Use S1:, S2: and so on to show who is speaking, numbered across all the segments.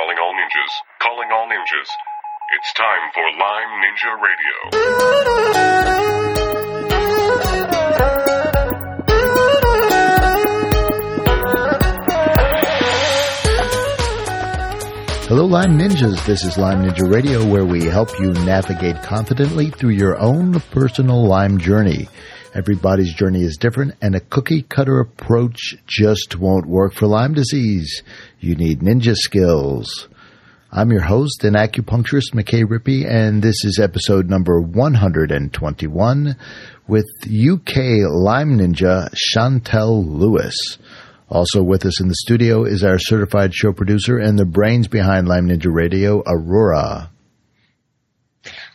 S1: Calling all ninjas. Calling all ninjas. It's time for Lyme Ninja Radio.
S2: Hello, Lyme Ninjas. This is Lyme Ninja Radio, where we help you navigate confidently through your own personal Lyme journey. Everybody's journey is different, and a cookie cutter approach just won't work for Lyme disease. You need ninja skills. I'm your host and acupuncturist, McKay Rippey, and this is episode number 121 with UK Lyme Ninja Chantel Lewis. Also with us in the studio is our certified show producer and the brains behind Lyme Ninja Radio, Aurora.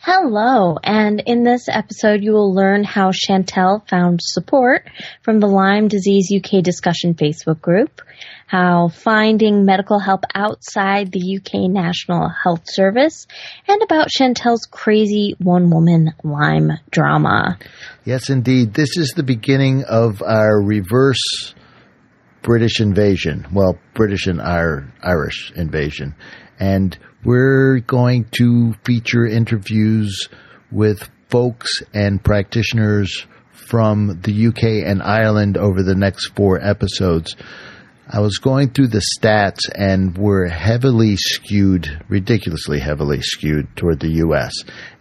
S3: Hello, and in this episode you will learn how Chantel found support from the Lyme Disease UK discussion Facebook group, how finding medical help outside the UK National Health Service, and about Chantel's crazy one-woman Lyme drama.
S2: Yes, indeed. This is the beginning of our reverse British invasion. Well, British and Irish invasion. And we're going to feature interviews with folks and practitioners from the UK and Ireland over the next four episodes. I was going through the stats and we're heavily skewed, ridiculously heavily skewed toward the US.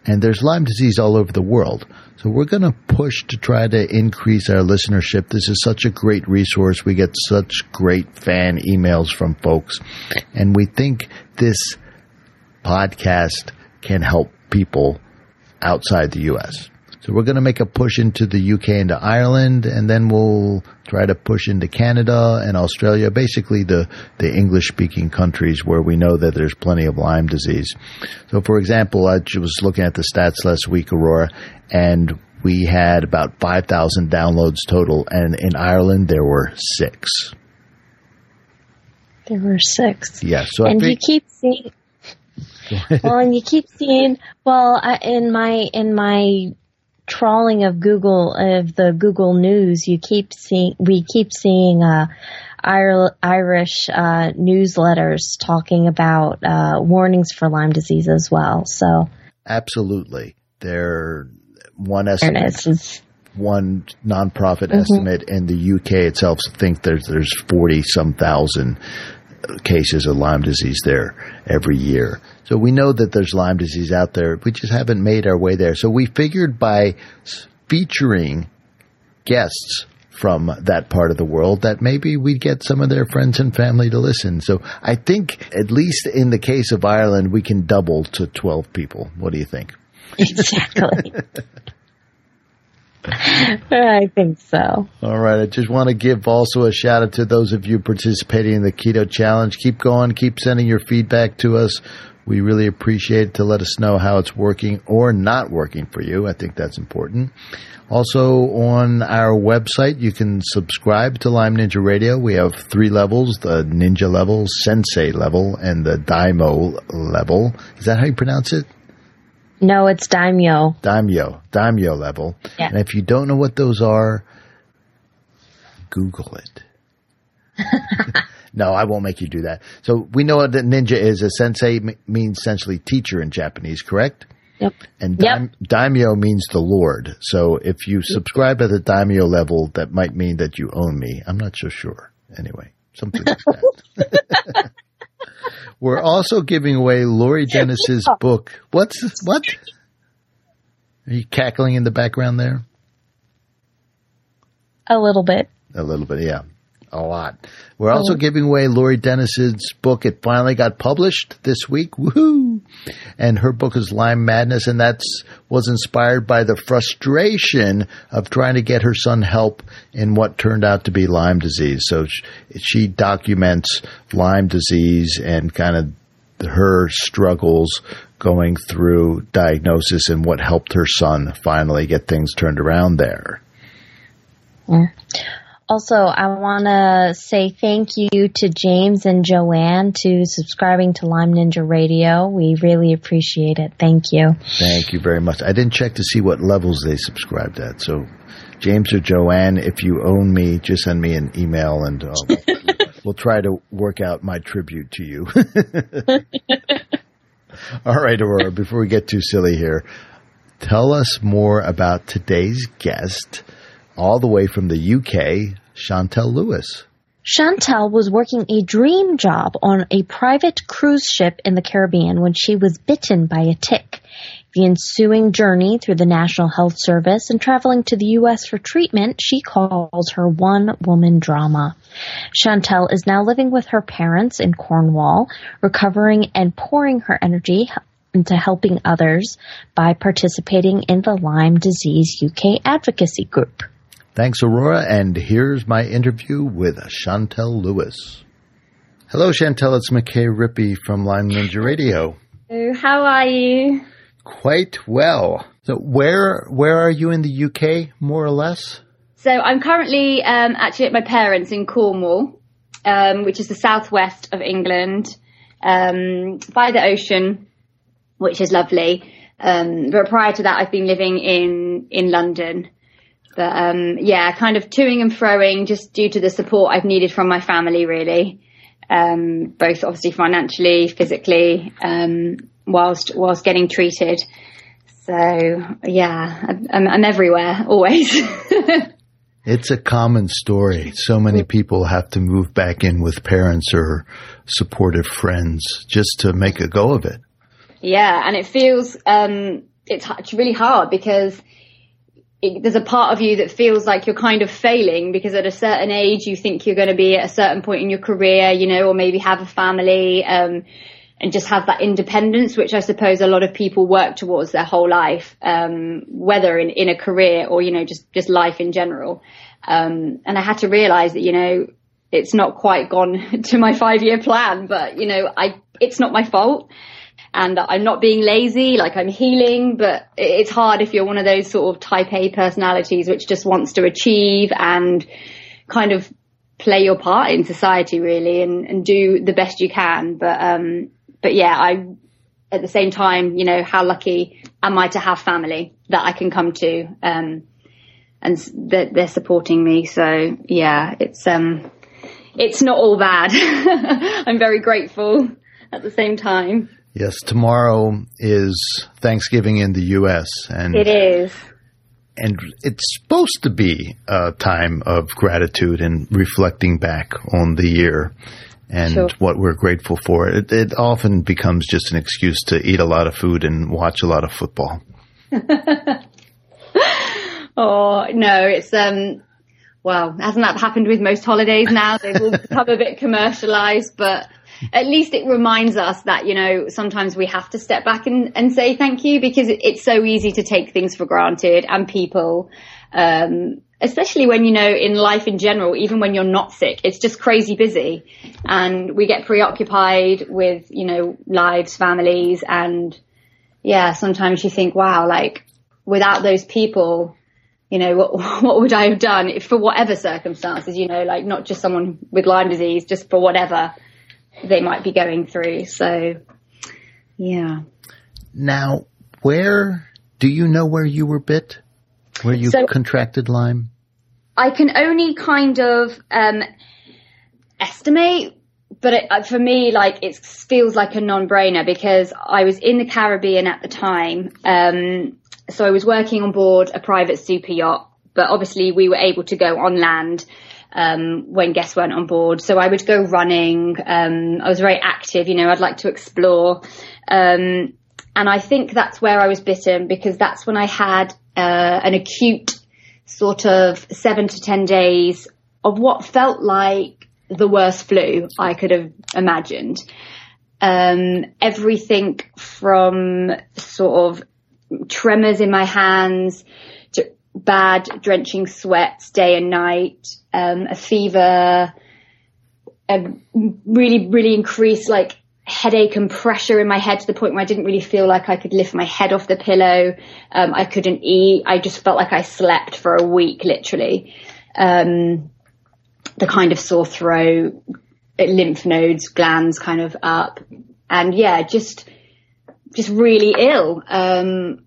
S2: And there's Lyme disease all over the world. So we're going to push to try to increase our listenership. This is such a great resource. We get such great fan emails from folks. And we think this podcast can help people outside the US. So we're going to make a push into the UK and to Ireland, and then we'll try to push into Canada and Australia, basically the, the English speaking countries where we know that there's plenty of Lyme disease. So for example, I was looking at the stats last week, Aurora, and we had about 5,000 downloads total, and in Ireland there were six.
S3: There were six.
S2: Yeah, so
S3: and you keep seeing. well, and you keep seeing. Well, I, in my in my trawling of Google of the Google News, you keep seeing we keep seeing uh, Irish uh, newsletters talking about uh, warnings for Lyme disease as well. So
S2: absolutely, they're one estimate. One nonprofit mm-hmm. estimate in the UK itself think there's there's forty some thousand cases of Lyme disease there every year. So we know that there's Lyme disease out there. We just haven't made our way there. So we figured by featuring guests from that part of the world that maybe we'd get some of their friends and family to listen. So I think at least in the case of Ireland, we can double to 12 people. What do you think?
S3: Exactly. I think so.
S2: All right. I just want to give also a shout out to those of you participating in the Keto Challenge. Keep going. Keep sending your feedback to us. We really appreciate it to let us know how it's working or not working for you. I think that's important. Also on our website, you can subscribe to Lyme Ninja Radio. We have three levels, the Ninja level, Sensei level, and the Daimo level. Is that how you pronounce it?
S3: No, it's Daimyo.
S2: Daimyo. Daimyo level.
S3: Yeah.
S2: And if you don't know what those are, Google it. no, I won't make you do that. So we know that ninja is. A sensei means essentially teacher in Japanese, correct?
S3: Yep.
S2: And
S3: yep.
S2: daimyo means the Lord. So if you mm-hmm. subscribe at the daimyo level, that might mean that you own me. I'm not so sure. Anyway, something like that. We're also giving away Lori Dennis's book. What's what? Are you cackling in the background there?
S3: A little bit.
S2: A little bit, yeah a lot. We're also oh. giving away Lori Dennis's book. It finally got published this week. Woohoo! And her book is Lyme Madness, and that's was inspired by the frustration of trying to get her son help in what turned out to be Lyme disease. So she, documents Lyme disease and kind of her struggles going through diagnosis and what helped her son finally get things turned around there.
S3: Mm. Also, I want to say thank you to James and Joanne to subscribing to Lyme Ninja Radio. We really appreciate it. Thank you.
S2: Thank you very much. I didn't check to see what levels they subscribed at, so James or Joanne, if you own me, just send me an email and uh, we'll try to work out my tribute to you. All right, Aurora, before we get too silly here, tell us more about today's guest, all the way from the UK, Chantel Lewis.
S3: Chantel was working a dream job on a private cruise ship in the Caribbean when she was bitten by a tick. The ensuing journey through the National Health Service and traveling to the U.S. for treatment, she calls her one woman drama. Chantel is now living with her parents in Cornwall, recovering and pouring her energy into helping others by participating in the Lyme Disease UK Advocacy Group.
S2: Thanks, Aurora, and here's my interview with Chantel Lewis. Hello, Chantel. It's McKay Rippey from Lyme Ninja Radio.
S4: How are you?
S2: Quite well. So, where where are you in the UK, more or less?
S4: So, I'm currently um, actually at my parents' in Cornwall, um, which is the southwest of England, um, by the ocean, which is lovely. Um, but prior to that, I've been living in in London. But um, yeah, kind of toing and froing just due to the support I've needed from my family, really. Um, both obviously financially, physically, um, whilst whilst getting treated. So yeah, I'm, I'm everywhere always.
S2: it's a common story. So many people have to move back in with parents or supportive friends just to make a go of it.
S4: Yeah, and it feels um, it's, it's really hard because it, there's a part of you that feels like you're kind of failing because at a certain age you think you're going to be at a certain point in your career, you know, or maybe have a family, um, and just have that independence, which I suppose a lot of people work towards their whole life, um, whether in, in a career or, you know, just, just life in general. Um, and I had to realize that, you know, it's not quite gone to my five year plan, but, you know, I, it's not my fault and I'm not being lazy, like I'm healing, but it's hard if you're one of those sort of type A personalities which just wants to achieve and kind of play your part in society really and, and do the best you can. But, um, but yeah, I, at the same time, you know, how lucky am I to have family that I can come to, um, and that they're supporting me. So yeah, it's, um, it's not all bad. I'm very grateful at the same time.
S2: Yes, tomorrow is Thanksgiving in the U.S. and
S4: it is,
S2: and it's supposed to be a time of gratitude and reflecting back on the year and sure. what we're grateful for. It, it often becomes just an excuse to eat a lot of food and watch a lot of football.
S4: oh no, it's um. Well, hasn't that happened with most holidays now? They've all become a bit commercialized, but at least it reminds us that, you know, sometimes we have to step back and, and say thank you because it's so easy to take things for granted and people, um, especially when, you know, in life in general, even when you're not sick, it's just crazy busy. And we get preoccupied with, you know, lives, families and yeah, sometimes you think, wow, like without those people, you know, what, what would I have done for whatever circumstances, you know, like not just someone with Lyme disease, just for whatever they might be going through. So, yeah.
S2: Now, where do you know where you were bit? Where you so, contracted Lyme?
S4: I can only kind of um, estimate, but it, uh, for me, like it feels like a non-brainer because I was in the Caribbean at the time. Um, so I was working on board a private super yacht, but obviously we were able to go on land um, when guests weren't on board. So I would go running. Um, I was very active, you know, I'd like to explore. Um, and I think that's where I was bitten because that's when I had uh, an acute sort of seven to 10 days of what felt like the worst flu I could have imagined. Um, everything from sort of tremors in my hands bad drenching sweats day and night, um, a fever, a really, really increased like headache and pressure in my head to the point where I didn't really feel like I could lift my head off the pillow. Um, I couldn't eat. I just felt like I slept for a week, literally. Um, the kind of sore throat, lymph nodes, glands kind of up. And yeah, just, just really ill. Um,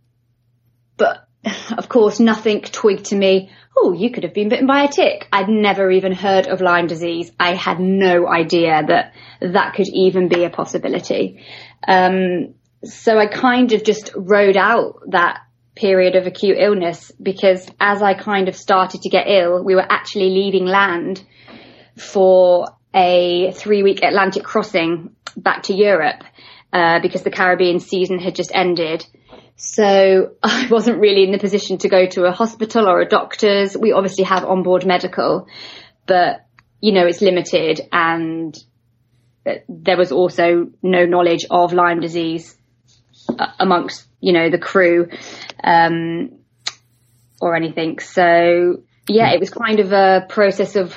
S4: of course, nothing twigged to me. Oh, you could have been bitten by a tick. I'd never even heard of Lyme disease. I had no idea that that could even be a possibility. Um, so I kind of just rode out that period of acute illness because as I kind of started to get ill, we were actually leaving land for a three week Atlantic crossing back to Europe uh, because the Caribbean season had just ended. So I wasn't really in the position to go to a hospital or a doctor's. We obviously have onboard medical, but you know, it's limited and there was also no knowledge of Lyme disease uh, amongst, you know, the crew, um, or anything. So yeah, it was kind of a process of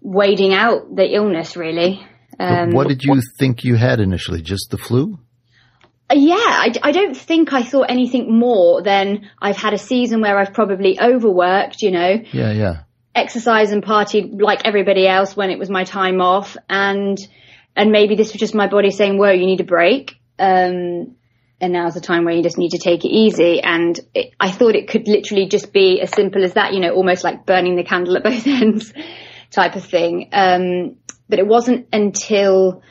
S4: wading out the illness really.
S2: Um, what did you think you had initially? Just the flu?
S4: Yeah, I, I, don't think I thought anything more than I've had a season where I've probably overworked, you know.
S2: Yeah, yeah.
S4: Exercise and partied like everybody else when it was my time off, and and maybe this was just my body saying, "Whoa, you need a break." Um, and now's the time where you just need to take it easy. And it, I thought it could literally just be as simple as that, you know, almost like burning the candle at both ends type of thing. Um, but it wasn't until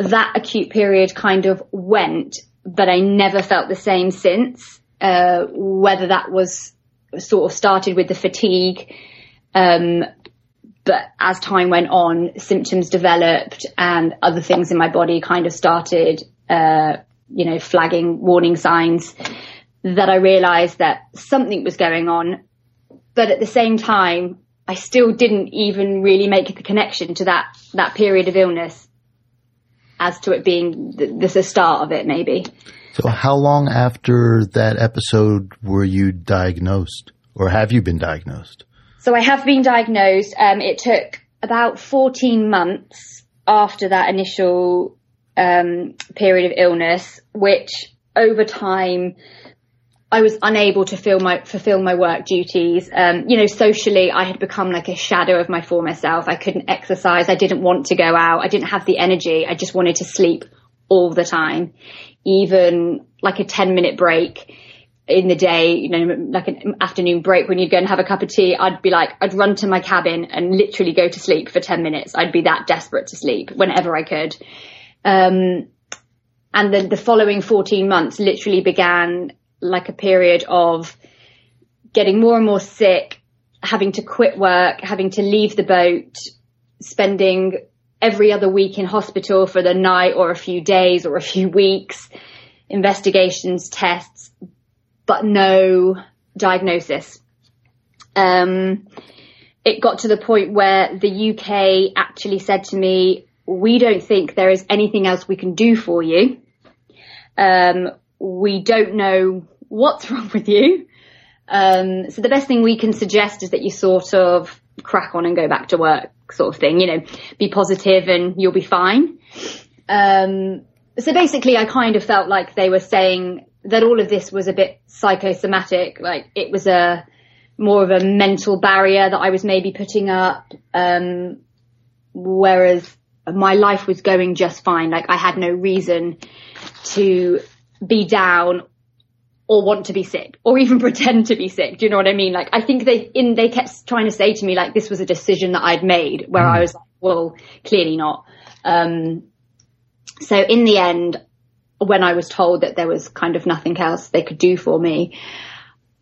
S4: that acute period kind of went, but I never felt the same since. Uh, whether that was sort of started with the fatigue, um, but as time went on, symptoms developed and other things in my body kind of started, uh, you know, flagging warning signs that I realized that something was going on. But at the same time, I still didn't even really make the connection to that, that period of illness as to it being the, the start of it, maybe.
S2: So, how long after that episode were you diagnosed, or have you been diagnosed?
S4: So, I have been diagnosed. Um, it took about 14 months after that initial um, period of illness, which over time I was unable to fill my, fulfill my work duties. Um, you know, socially, I had become like a shadow of my former self. I couldn't exercise. I didn't want to go out. I didn't have the energy. I just wanted to sleep all the time. Even like a 10 minute break in the day, you know, like an afternoon break when you'd go and have a cup of tea, I'd be like, I'd run to my cabin and literally go to sleep for 10 minutes. I'd be that desperate to sleep whenever I could. Um, and then the following 14 months literally began like a period of getting more and more sick, having to quit work, having to leave the boat, spending every other week in hospital for the night or a few days or a few weeks, investigations, tests, but no diagnosis. Um, it got to the point where the UK actually said to me, we don't think there is anything else we can do for you. Um, we don't know what's wrong with you. Um, so the best thing we can suggest is that you sort of crack on and go back to work sort of thing, you know, be positive and you'll be fine. Um, so basically I kind of felt like they were saying that all of this was a bit psychosomatic, like it was a more of a mental barrier that I was maybe putting up. Um, whereas my life was going just fine. Like I had no reason to be down or want to be sick or even pretend to be sick. Do you know what I mean? Like, I think they, in, they kept trying to say to me, like, this was a decision that I'd made where mm. I was like, well, clearly not. Um, so in the end, when I was told that there was kind of nothing else they could do for me,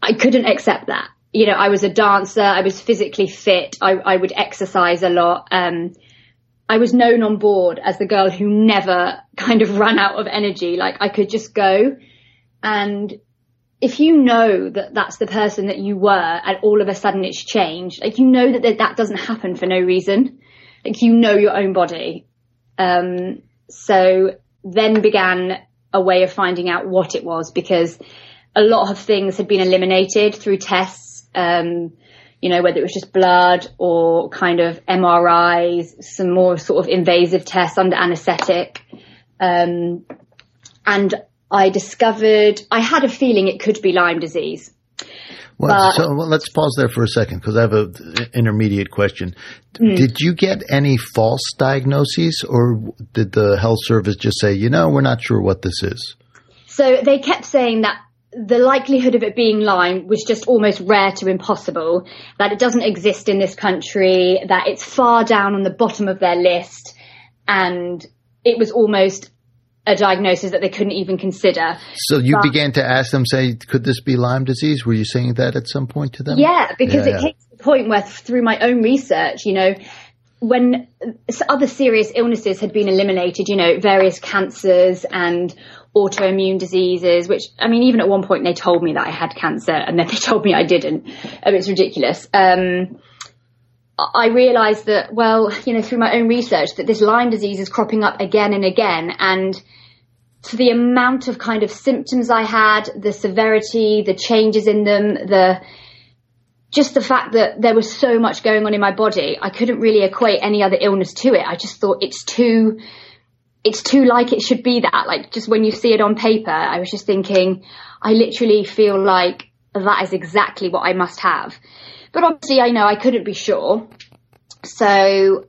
S4: I couldn't accept that. You know, I was a dancer. I was physically fit. I, I would exercise a lot. Um, I was known on board as the girl who never kind of ran out of energy. Like I could just go and if you know that that's the person that you were and all of a sudden it's changed, like you know that that doesn't happen for no reason. Like you know your own body. Um, so then began a way of finding out what it was because a lot of things had been eliminated through tests. Um, you know, whether it was just blood or kind of MRIs, some more sort of invasive tests under anesthetic. Um, and I discovered I had a feeling it could be Lyme disease.
S2: Well, but, so let's pause there for a second because I have an intermediate question. Mm. Did you get any false diagnoses, or did the health service just say, you know, we're not sure what this is?
S4: So they kept saying that the likelihood of it being Lyme was just almost rare to impossible, that it doesn't exist in this country, that it's far down on the bottom of their list, and it was almost a diagnosis that they couldn't even consider.
S2: So you but, began to ask them, say, could this be Lyme disease? Were you saying that at some point to them?
S4: Yeah, because yeah, it yeah. came to the point where through my own research, you know, when other serious illnesses had been eliminated, you know, various cancers and autoimmune diseases, which, I mean, even at one point they told me that I had cancer and then they told me I didn't. Mean, it's ridiculous. Um, I realized that, well, you know, through my own research that this Lyme disease is cropping up again and again. And for the amount of kind of symptoms I had, the severity, the changes in them, the, just the fact that there was so much going on in my body, I couldn't really equate any other illness to it. I just thought it's too, it's too like it should be that. Like just when you see it on paper, I was just thinking, I literally feel like that is exactly what I must have. But obviously I know I couldn't be sure. So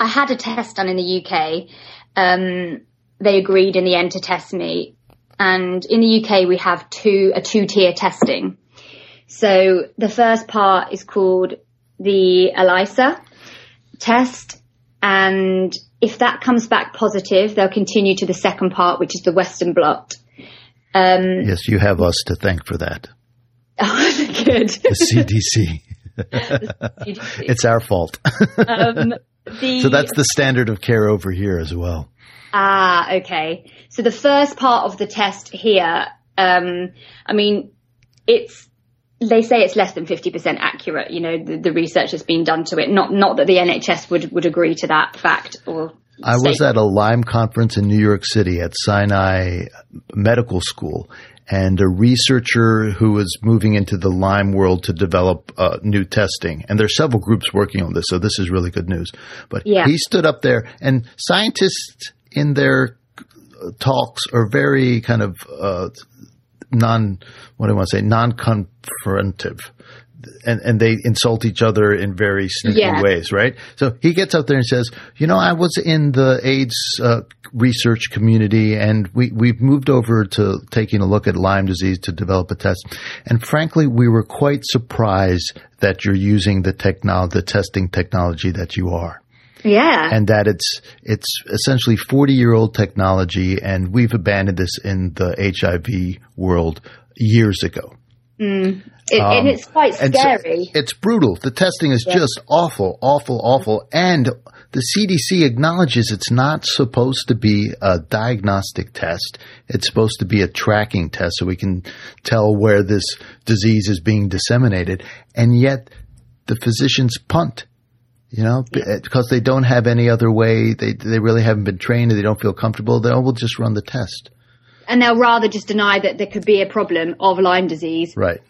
S4: I had a test done in the UK. Um, they agreed in the end to test me. And in the UK we have two, a two tier testing. So the first part is called the ELISA test and if that comes back positive, they'll continue to the second part, which is the Western blot.
S2: Um, yes, you have us to thank for that.
S4: Oh, good.
S2: The CDC. it's our fault. um, the, so that's the standard of care over here as well.
S4: Ah, okay. So the first part of the test here, um, I mean, it's they say it's less than 50% accurate, you know, the, the, research that's been done to it. Not, not that the NHS would, would agree to that fact or.
S2: I was at a Lyme conference in New York City at Sinai Medical School and a researcher who was moving into the Lyme world to develop uh, new testing. And there's several groups working on this, so this is really good news. But yeah. he stood up there and scientists in their talks are very kind of uh, non what do I want to say non confrontive. And, and they insult each other in very sneaky yeah. ways, right? So he gets up there and says, "You know, I was in the AIDS uh, research community, and we we've moved over to taking a look at Lyme disease to develop a test. And frankly, we were quite surprised that you're using the technology, the testing technology that you are."
S4: Yeah.
S2: And that it's it's essentially 40 year old technology and we've abandoned this in the HIV world years ago.
S4: Mm. It, um, and it's quite scary.
S2: So it's brutal. The testing is yeah. just awful, awful, awful. And the CDC acknowledges it's not supposed to be a diagnostic test. It's supposed to be a tracking test so we can tell where this disease is being disseminated. And yet the physicians punt you know, yeah. because they don't have any other way. They they really haven't been trained. And they don't feel comfortable. They will just run the test.
S4: And they'll rather just deny that there could be a problem of Lyme disease.
S2: Right.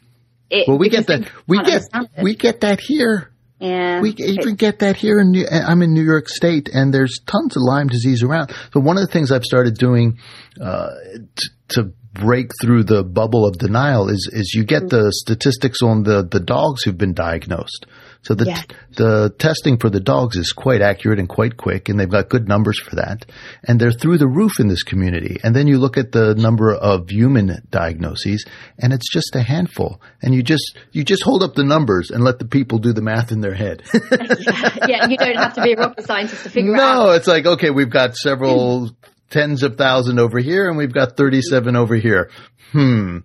S2: It, well, we get that. We get we get that here.
S4: Yeah.
S2: We even get that here in New, I'm in New York State and there's tons of Lyme disease around. So one of the things I've started doing uh, t- to break through the bubble of denial is is you get mm. the statistics on the the dogs who've been diagnosed. So the yeah. the testing for the dogs is quite accurate and quite quick, and they've got good numbers for that. And they're through the roof in this community. And then you look at the number of human diagnoses, and it's just a handful. And you just you just hold up the numbers and let the people do the math in their head.
S4: yeah, yeah, you don't have to be a rocket scientist to figure
S2: no,
S4: out.
S2: No, it's like okay, we've got several tens of thousand over here, and we've got thirty-seven over here. Hmm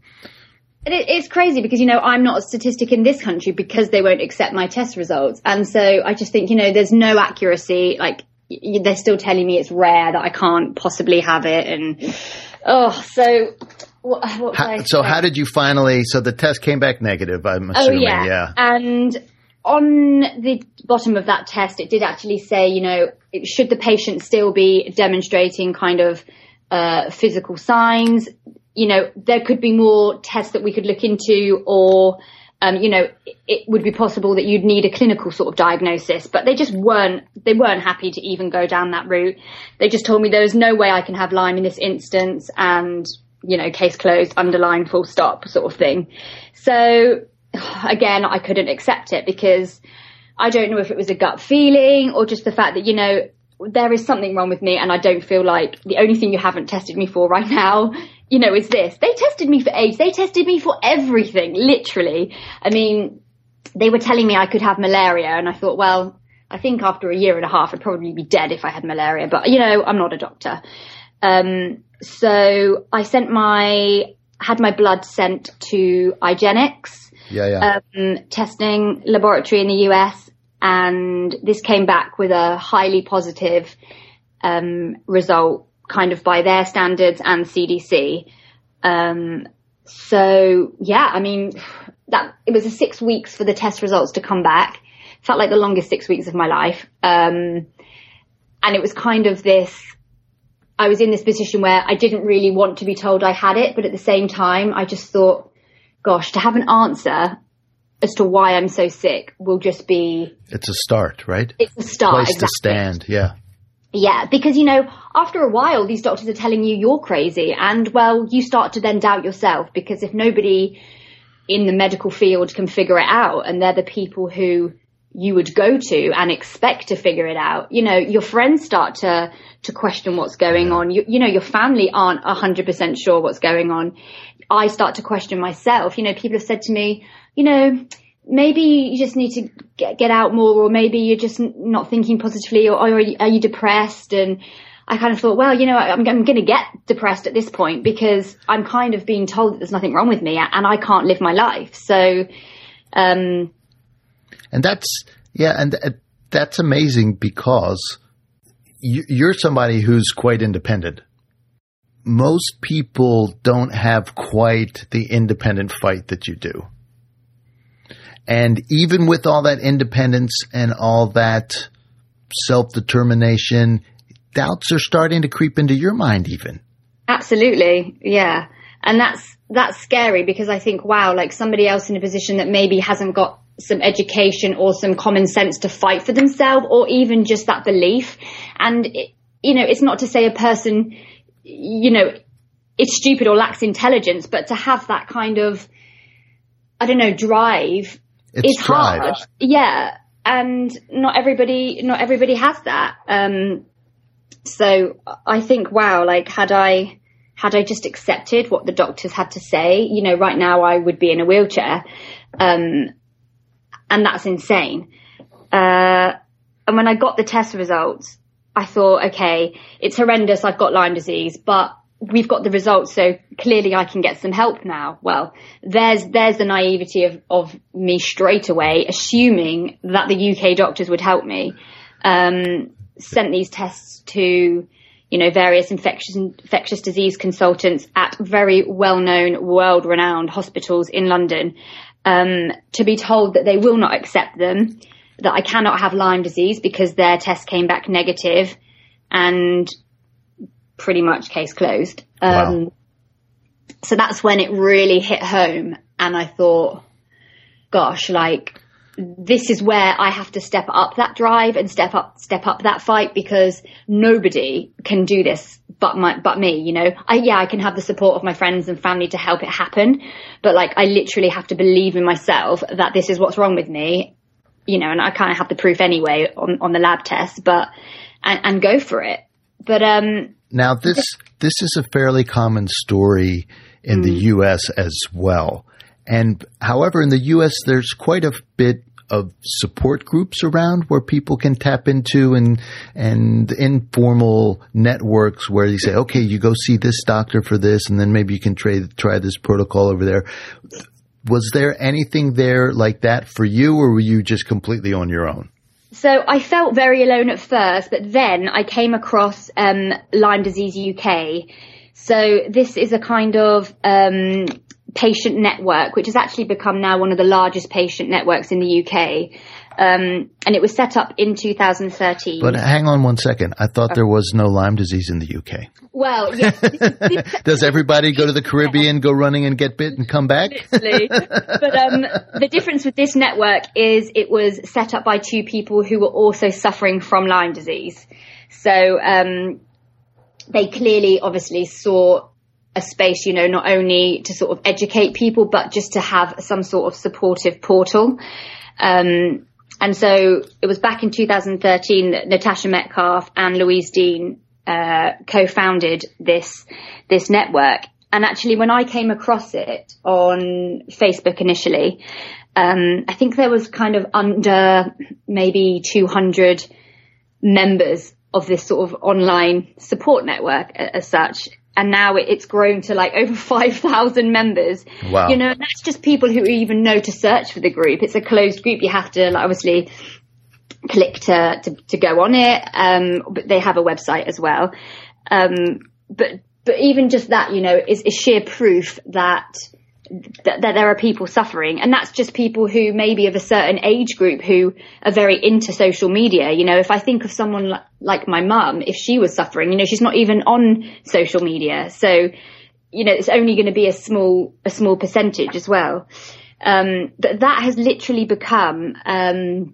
S4: it's crazy because you know I'm not a statistic in this country because they won't accept my test results, and so I just think you know there's no accuracy. Like they're still telling me it's rare that I can't possibly have it, and oh, so what, what
S2: how, so how did you finally? So the test came back negative. I'm oh, assuming,
S4: oh, yeah.
S2: yeah,
S4: and on the bottom of that test, it did actually say, you know, should the patient still be demonstrating kind of uh, physical signs? You know, there could be more tests that we could look into or, um, you know, it would be possible that you'd need a clinical sort of diagnosis, but they just weren't, they weren't happy to even go down that route. They just told me there was no way I can have Lyme in this instance and, you know, case closed, underline, full stop sort of thing. So again, I couldn't accept it because I don't know if it was a gut feeling or just the fact that, you know, there is something wrong with me and I don't feel like the only thing you haven't tested me for right now, you know, is this. They tested me for AIDS. They tested me for everything, literally. I mean, they were telling me I could have malaria and I thought, well, I think after a year and a half I'd probably be dead if I had malaria, but you know, I'm not a doctor. Um, so I sent my, had my blood sent to IGeneX,
S2: Yeah, yeah.
S4: um, testing laboratory in the US, and this came back with a highly positive um, result, kind of by their standards and CDC. Um, so yeah, I mean, that it was a six weeks for the test results to come back. Felt like the longest six weeks of my life, um, and it was kind of this. I was in this position where I didn't really want to be told I had it, but at the same time, I just thought, gosh, to have an answer as to why I'm so sick will just be
S2: it's a start, right?
S4: it's a start.
S2: Place to
S4: exactly.
S2: stand. Yeah.
S4: Yeah, because you know, after a while, these doctors are telling you you're crazy, and well, you start to then doubt yourself because if nobody in the medical field can figure it out, and they're the people who you would go to and expect to figure it out, you know, your friends start to to question what's going on. You, you know, your family aren't hundred percent sure what's going on. I start to question myself. You know, people have said to me, you know, maybe you just need to get, get out more or maybe you're just not thinking positively or, or are, you, are you depressed and I kind of thought, well, you know, I'm, I'm going to get depressed at this point because I'm kind of being told that there's nothing wrong with me and I can't live my life. So, um,
S2: And that's yeah, and th- that's amazing because you, you're somebody who's quite independent. Most people don't have quite the independent fight that you do. And even with all that independence and all that self determination, doubts are starting to creep into your mind even.
S4: Absolutely, yeah. And that's that's scary because I think, wow, like somebody else in a position that maybe hasn't got some education or some common sense to fight for themselves, or even just that belief. And it, you know, it's not to say a person, you know, is stupid or lacks intelligence, but to have that kind of, I don't know, drive
S2: It's
S4: is
S2: drive.
S4: hard. Yeah, and not everybody, not everybody has that. Um, so I think, wow, like had I, had I just accepted what the doctors had to say, you know, right now I would be in a wheelchair. Um, and that's insane. Uh, and when I got the test results, I thought, okay, it's horrendous. I've got Lyme disease, but we've got the results. So clearly I can get some help now. Well, there's, there's the naivety of, of me straight away, assuming that the UK doctors would help me. Um, sent these tests to, you know, various infectious, infectious disease consultants at very well-known, world-renowned hospitals in London, um, to be told that they will not accept them, that I cannot have Lyme disease because their test came back negative, and pretty much case closed. Um,
S2: Wow.
S4: So that's when it really hit home, and I thought, gosh, like this is where I have to step up that drive and step up, step up that fight because nobody can do this but my, but me, you know, I, yeah, I can have the support of my friends and family to help it happen, but like I literally have to believe in myself that this is what's wrong with me, you know, and I kind of have the proof anyway on, on the lab test, but, and, and go for it. But, um,
S2: Now this this is a fairly common story in the U.S. as well, and however, in the U.S. there's quite a bit of support groups around where people can tap into and and informal networks where you say, okay, you go see this doctor for this, and then maybe you can try try this protocol over there. Was there anything there like that for you, or were you just completely on your own?
S4: So I felt very alone at first, but then I came across um, Lyme Disease UK. So this is a kind of um, patient network, which has actually become now one of the largest patient networks in the UK. Um, and it was set up in 2013.
S2: But hang on one second. I thought there was no Lyme disease in the UK.
S4: well, yes, this is, this,
S2: Does everybody go to the Caribbean, go running and get bit and come back?
S4: Literally. but um, the difference with this network is it was set up by two people who were also suffering from Lyme disease. So um, they clearly, obviously, saw a space, you know, not only to sort of educate people, but just to have some sort of supportive portal. Um, And so it was back in 2013 that Natasha Metcalf and Louise Dean uh, co-founded this this network. And actually, when I came across it on Facebook initially, um, I think there was kind of under maybe 200 members of this sort of online support network as such. And now it's grown to like over 5,000 members.
S2: Wow.
S4: You know, that's just people who even know to search for the group. It's a closed group. You have to like, obviously click to, to, to, go on it. Um, but they have a website as well. Um, but, but even just that, you know, is, is sheer proof that, that, that there are people suffering and that's just people who maybe of a certain age group who are very into social media. You know, if I think of someone like, like my mum, if she was suffering, you know, she's not even on social media. So, you know, it's only going to be a small, a small percentage as well. Um, but that has literally become, um,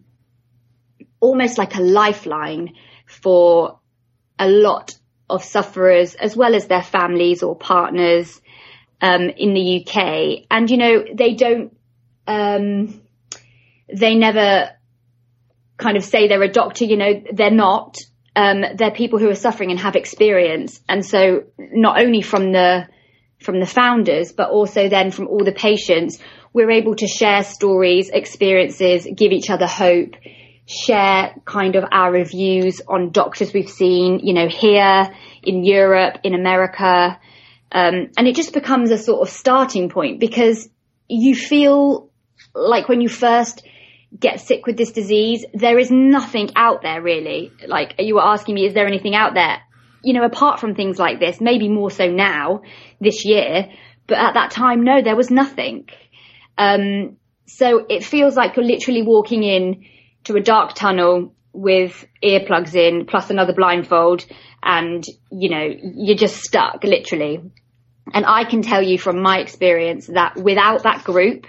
S4: almost like a lifeline for a lot of sufferers as well as their families or partners um, in the UK. And, you know, they don't, um, they never kind of say they're a doctor, you know, they're not. Um, they're people who are suffering and have experience. And so not only from the, from the founders, but also then from all the patients, we're able to share stories, experiences, give each other hope, share kind of our reviews on doctors we've seen, you know, here in Europe, in America. Um, and it just becomes a sort of starting point because you feel like when you first get sick with this disease, there is nothing out there really. Like you were asking me, is there anything out there? You know, apart from things like this, maybe more so now, this year, but at that time, no, there was nothing. Um, so it feels like you're literally walking in to a dark tunnel with earplugs in plus another blindfold and you know you're just stuck literally and i can tell you from my experience that without that group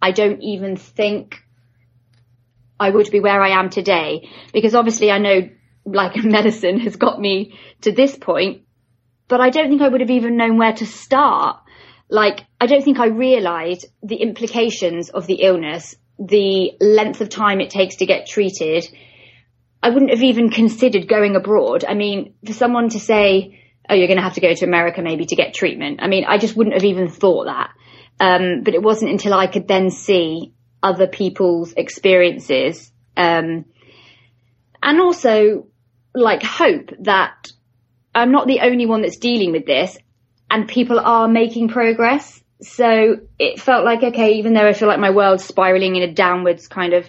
S4: i don't even think i would be where i am today. Because obviously i know like medicine has got me to this point but i don't think i would have even known where to start. Like i don't think i realized the implications of the illness the length of time it takes to get treated, I wouldn't have even considered going abroad. I mean, for someone to say, oh, you're going to have to go to America maybe to get treatment. I mean, I just wouldn't have even thought that. Um, but it wasn't until I could then see other people's experiences, um, and also like hope that I'm not the only one that's dealing with this and people are making progress so it felt like, okay, even though I feel like my world's spiraling in a downwards kind of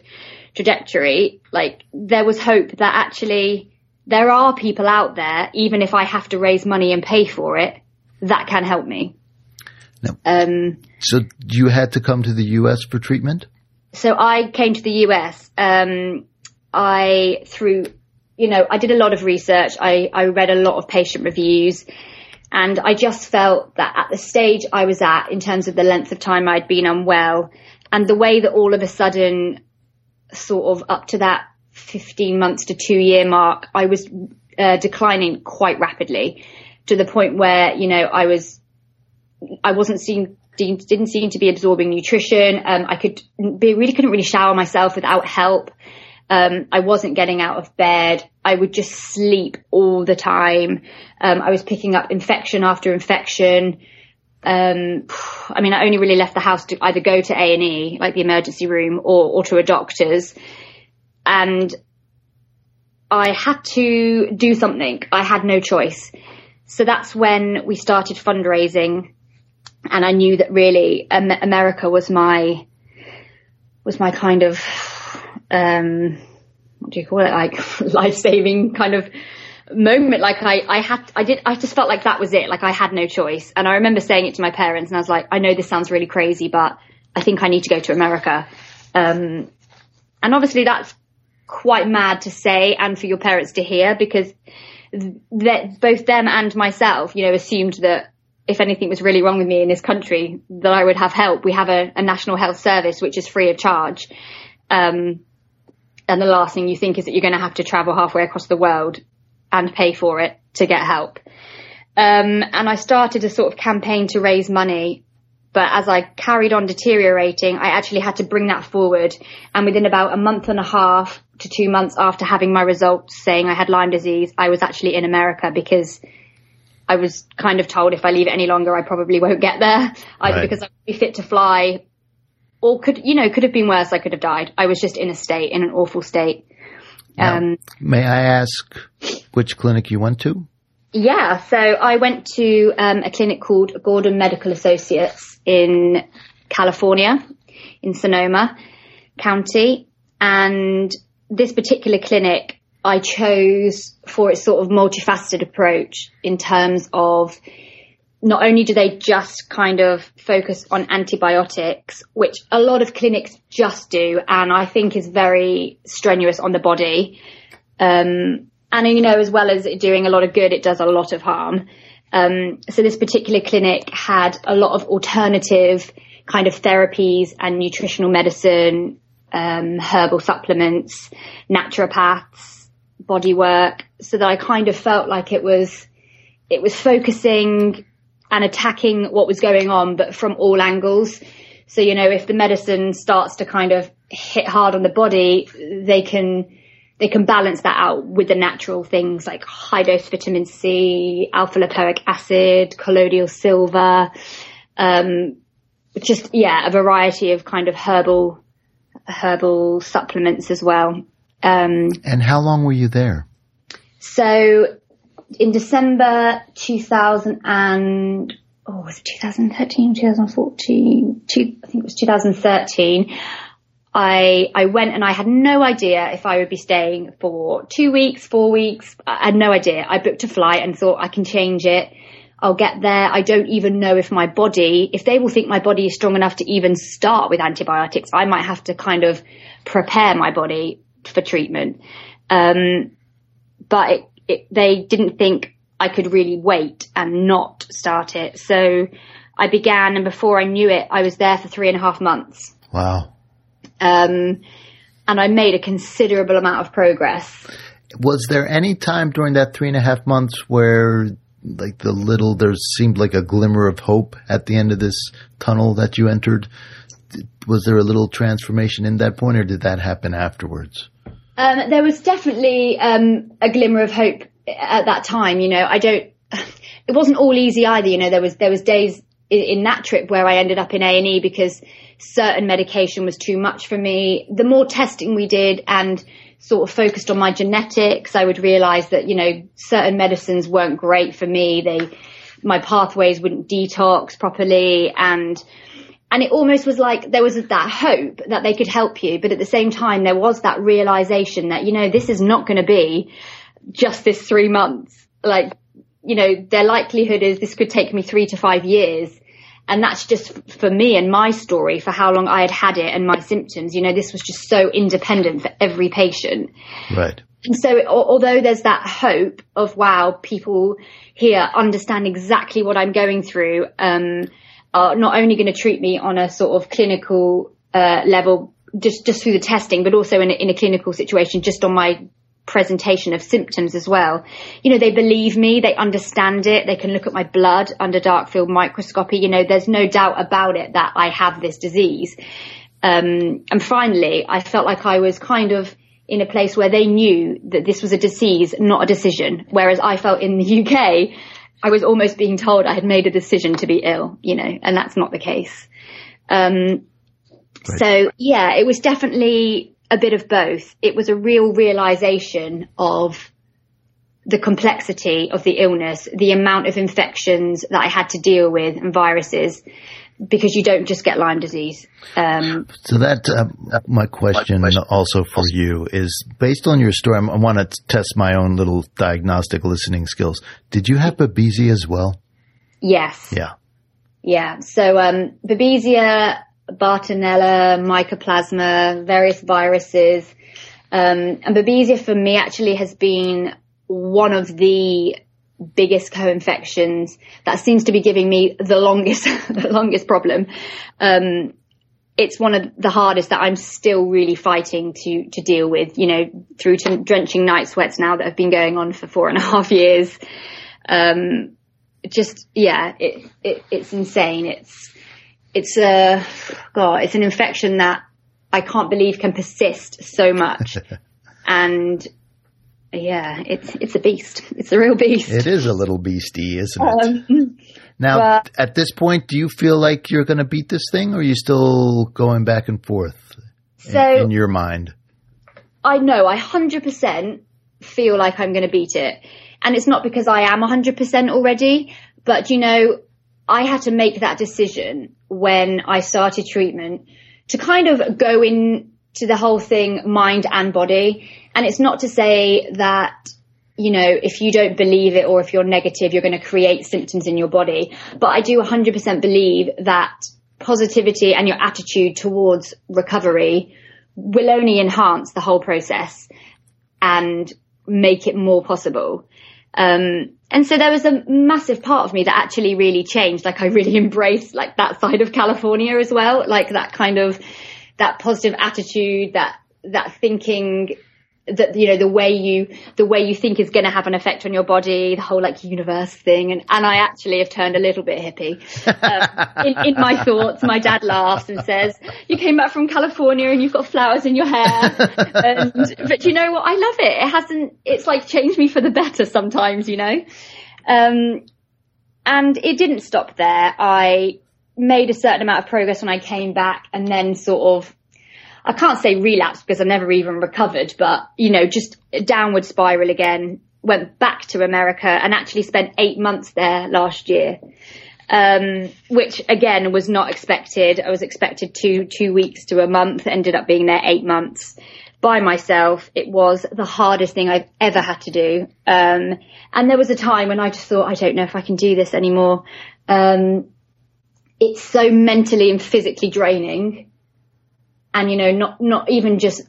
S4: trajectory, like there was hope that actually there are people out there, even if I have to raise money and pay for it, that can help me.
S2: No.
S4: Um,
S2: so you had to come to the U.S. for treatment?
S4: So I came to the U.S. Um, I through, you know, I did a lot of research. I, I read a lot of patient reviews. And I just felt that at the stage I was at, in terms of the length of time I'd been unwell, and the way that all of a sudden, sort of up to that 15 months to two year mark, I was uh, declining quite rapidly to the point where, you know, I was, I wasn't seeing, didn't seem to be absorbing nutrition. Um, I could be, really couldn't really shower myself without help. Um, I wasn't getting out of bed. I would just sleep all the time. Um, I was picking up infection after infection. Um, I mean, I only really left the house to either go to A and E, like the emergency room, or, or to a doctor's. And I had to do something. I had no choice. So that's when we started fundraising, and I knew that really America was my was my kind of um, what do you call it? Like life saving kind of moment. Like I, I had, I did, I just felt like that was it. Like I had no choice. And I remember saying it to my parents and I was like, I know this sounds really crazy, but I think I need to go to America. Um, and obviously that's quite mad to say and for your parents to hear because that both them and myself, you know, assumed that if anything was really wrong with me in this country, that I would have help. We have a, a national health service which is free of charge. Um, and the last thing you think is that you're going to have to travel halfway across the world and pay for it to get help. Um, and I started a sort of campaign to raise money But as I carried on deteriorating, I actually had to bring that forward. And within about a month and a half to two months after having my results saying I had Lyme disease, I was actually in America because I was kind of told if I leave it any longer, I probably won't get there either
S2: Right.
S4: because I would be fit to fly or could, you know, could have been worse. I could have died. I was just in a state, in an awful state.
S2: Now,
S4: Um,
S2: may I ask which clinic you went to?
S4: Yeah, so I went to um, a clinic called Gordon Medical Associates in California, in Sonoma County, and this particular clinic I chose for its sort of multifaceted approach in terms of not only do they just kind of focus on antibiotics, which a lot of clinics just do, and I think is very strenuous on the body. Um, and you know, as well as doing a lot of good, it does a lot of harm. Um, so this particular clinic had a lot of alternative kind of therapies and nutritional medicine, um, herbal supplements, naturopaths, body work, so that I kind of felt like it was, it was focusing and attacking what was going on, but from all angles. So, you know, if the medicine starts to kind of hit hard on the body, they can, they can balance that out with the natural things like high dose vitamin C, alpha lipoic acid, colloidal silver, um, just, yeah, a variety of kind of herbal, herbal supplements as well. Um,
S2: And how long were you there?
S4: so in December 2000 and, oh, was it 2013, 2014? Two, I think it was 2013. I, I went and I had no idea if I would be staying for two weeks, four weeks. I had no idea. I booked a flight and thought I can change it. I'll get there. I don't even know if my body, if they will think my body is strong enough to even start with antibiotics, I might have to kind of prepare my body for treatment. Um, but it, it, they didn't think I could really wait and not start it. So I began and before I knew it, I was there for three and a half months.
S2: Wow.
S4: Um, and I made a considerable amount of progress.
S2: Was there any time during that three and a half months where, like the little, there seemed like a glimmer of hope at the end of this tunnel that you entered? Was there a little transformation in that point, or did that happen afterwards?
S4: Um, there was definitely um, a glimmer of hope at that time. You know, I don't. It wasn't all easy either. You know, there was there was days in, in that trip where I ended up in A and E because certain medication was too much for me. The more testing we did and sort of focused on my genetics, I would realize that you know certain medicines weren't great for me. They my pathways wouldn't detox properly and and it almost was like there was that hope that they could help you, but at the same time there was that realization that you know this is not going to be just this three months. Like you know their likelihood is this could take me three to five years, and that's just for me and my story for how long I had had it and my symptoms. You know this was just so independent for every patient.
S2: Right.
S4: And so, although there's that hope of wow, people here understand exactly what I'm going through, um, are not only going to treat me on a sort of clinical uh, level, just just through the testing, but also in a, in a clinical situation, just on my presentation of symptoms as well. You know, they believe me, they understand it, they can look at my blood under dark field microscopy. You know, there's no doubt about it that I have this disease. Um, and finally, I felt like I was kind of in a place where they knew that this was a disease, not a decision. Whereas I felt in the UK, I was almost being told I had made a decision to be ill, you know, and that's not the case. Um, So yeah, it was definitely a bit of both. It was a real realization of the complexity of the illness, the amount of infections that I had to deal with and viruses, because you don't just get Lyme disease. Um,
S2: So that uh, my question also for you is based on your story. I'm- I want to test my own little diagnostic listening skills. Did you have Babesia as well?
S4: yes.
S2: Yeah.
S4: Yeah. So, um, Babesia, Bartonella, Mycoplasma, various viruses. Um, and Babesia for me actually has been one of the biggest co-infections that seems to be giving me the longest, the longest problem. Um, it's one of the hardest that I'm still really fighting to, to deal with, you know, through to drenching night sweats now that have been going on for four and a half years. Um, just, yeah, it, it, it's insane. It's, it's a, God, it's an infection that I can't believe can persist so much. and yeah, it's, it's a beast. It's a real beast.
S2: It is a little beastie, isn't it? Um, now, at this point, do you feel like you're going to beat this thing or are you still going back and forth so, in, in your mind?
S4: I know, I 100% feel like I'm going to beat it. And it's not because I am 100% already, but you know, I had to make that decision when I started treatment to kind of go into the whole thing mind and body. And it's not to say that, you know, if you don't believe it or if you're negative, you're going to create symptoms in your body. But I do 100% believe that positivity and your attitude towards recovery will only enhance the whole process and make it more possible. Um, and so there was a massive part of me that actually really changed. Like I really embraced like that side of California as well, like that kind of that positive attitude, that that thinking that you know the way you the way you think is going to have an effect on your body the whole like universe thing. And and I actually have turned a little bit hippie. Um, in, in my thoughts my dad laughs and says you came back from California and you've got flowers in your hair. And but you know what? I love it. It hasn't it's like changed me for the better sometimes you know? Um and it didn't stop there. I made a certain amount of progress when I came back and then sort of I can't say relapse because I've never even recovered, but you know, just downward spiral again. Went back to America and actually spent eight months there last year, um, which again was not expected. I was expected two two weeks to a month. Ended up being there eight months by myself. It was the hardest thing I've ever had to do. Um, and there was a time when I just thought, I don't know if I can do this anymore. Um, it's so mentally and physically draining and you know not not even just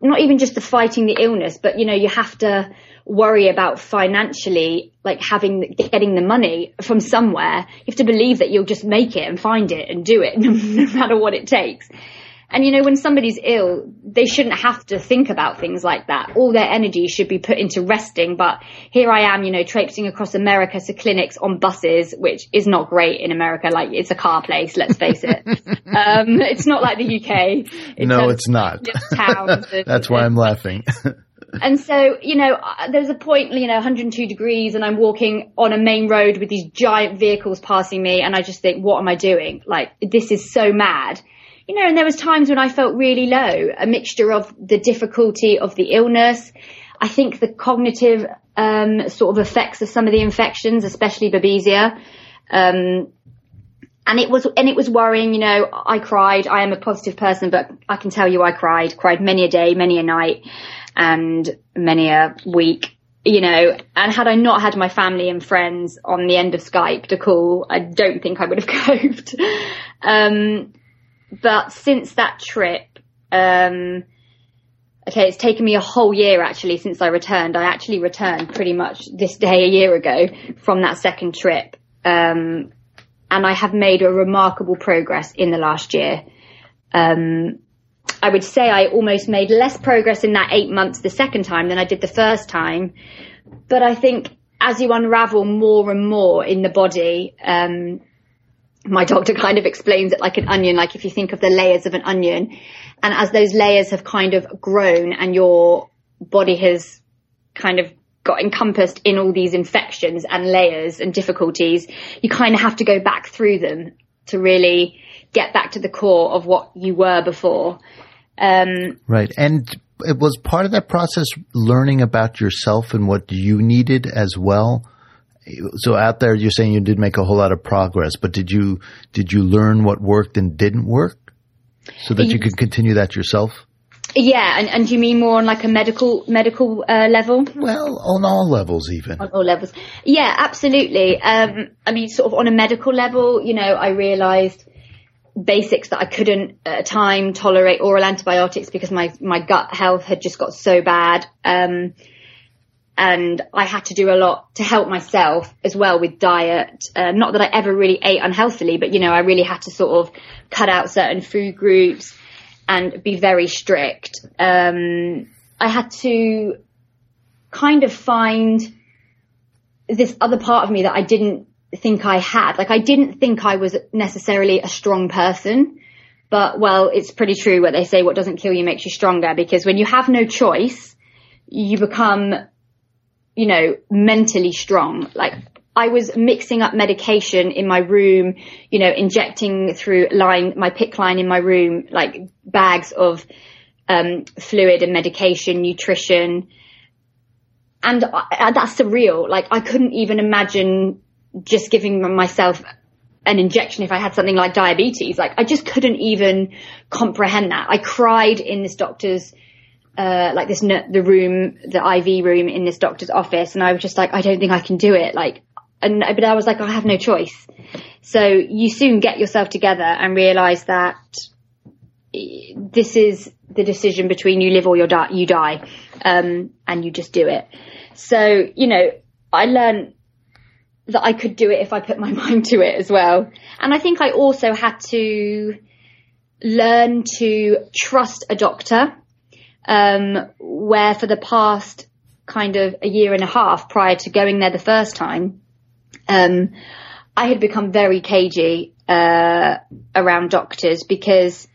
S4: not even just the fighting the illness but you know you have to worry about financially like having getting the money from somewhere. You have to believe that you'll just make it and find it and do it no, matter what it takes and you know, when somebody's ill, they shouldn't have to think about things like that. All their energy should be put into resting. But here I am, you know, traipsing across America to clinics on buses, which is not great in America. Like it's a car place, let's face it. um, it's not like the UK.
S2: No, it's not. Towns and, That's why I'm laughing.
S4: and so, you know, uh, there's a point, you know, 102 degrees and I'm walking on a main road with these giant vehicles passing me and I just think, what am I doing? Like, this is so mad you know, and there was times when I felt really low, a mixture of the difficulty of the illness. I think the cognitive um, sort of effects of some of the infections, especially Babesia. Um, and it was, and it was worrying, you know, I cried. I am a positive person, but I can tell you I cried, cried many a day, many a night and many a week, you know, and had I not had my family and friends on the end of Skype to call, I don't think I would have coped. Um, but since that trip, um, okay, it's taken me a whole year actually since I returned. I actually returned pretty much this day a year ago from that second trip. Um, and I have made a remarkable progress in the last year. Um, I would say I almost made less progress in that eight months the second time than I did the first time. But I think as you unravel more and more in the body, um, my doctor kind of explains it like an onion, like if you think of the layers of an onion. And as those layers have kind of grown and your body has kind of got encompassed in all these infections and layers and difficulties, you kind of have to go back through them to really get back to the core of what you were before. Um,
S2: right. And it was part of that process learning about yourself and what you needed as well so out there, you're saying you did make a whole lot of progress, but did you did you learn what worked and didn't work, so that you could continue that yourself?
S4: Yeah, and, and do you mean more on like a medical medical uh, level?
S2: Well, on all levels, even
S4: on all levels. Yeah, absolutely. Um, I mean, sort of on a medical level, you know, I realised basics that I couldn't at a time tolerate oral antibiotics because my my gut health had just got so bad. Um, and I had to do a lot to help myself as well with diet. Uh, not that I ever really ate unhealthily, but you know, I really had to sort of cut out certain food groups and be very strict. Um, I had to kind of find this other part of me that I didn't think I had. Like I didn't think I was necessarily a strong person, but well, it's pretty true what they say, what doesn't kill you makes you stronger because when you have no choice, you become, you know, mentally strong. Like I was mixing up medication in my room, you know, injecting through line, my PICC line in my room, like bags of, um, fluid and medication, nutrition. And I, that's surreal. Like I couldn't even imagine just giving myself an injection if I had something like diabetes. Like I just couldn't even comprehend that. I cried in this doctor's, uh, like this, the room, the IV room in this doctor's office. And I was just like, I don't think I can do it. Like, and, but I was like, I have no choice. So you soon get yourself together and realize that this is the decision between you live or you die, you die. Um, and you just do it. So, you know, I learned that I could do it if I put my mind to it as well. And I think I also had to learn to trust a doctor, um, where for the past kind of a year and a half prior to going there the first time, um, I had become very cagey, uh, around doctors because,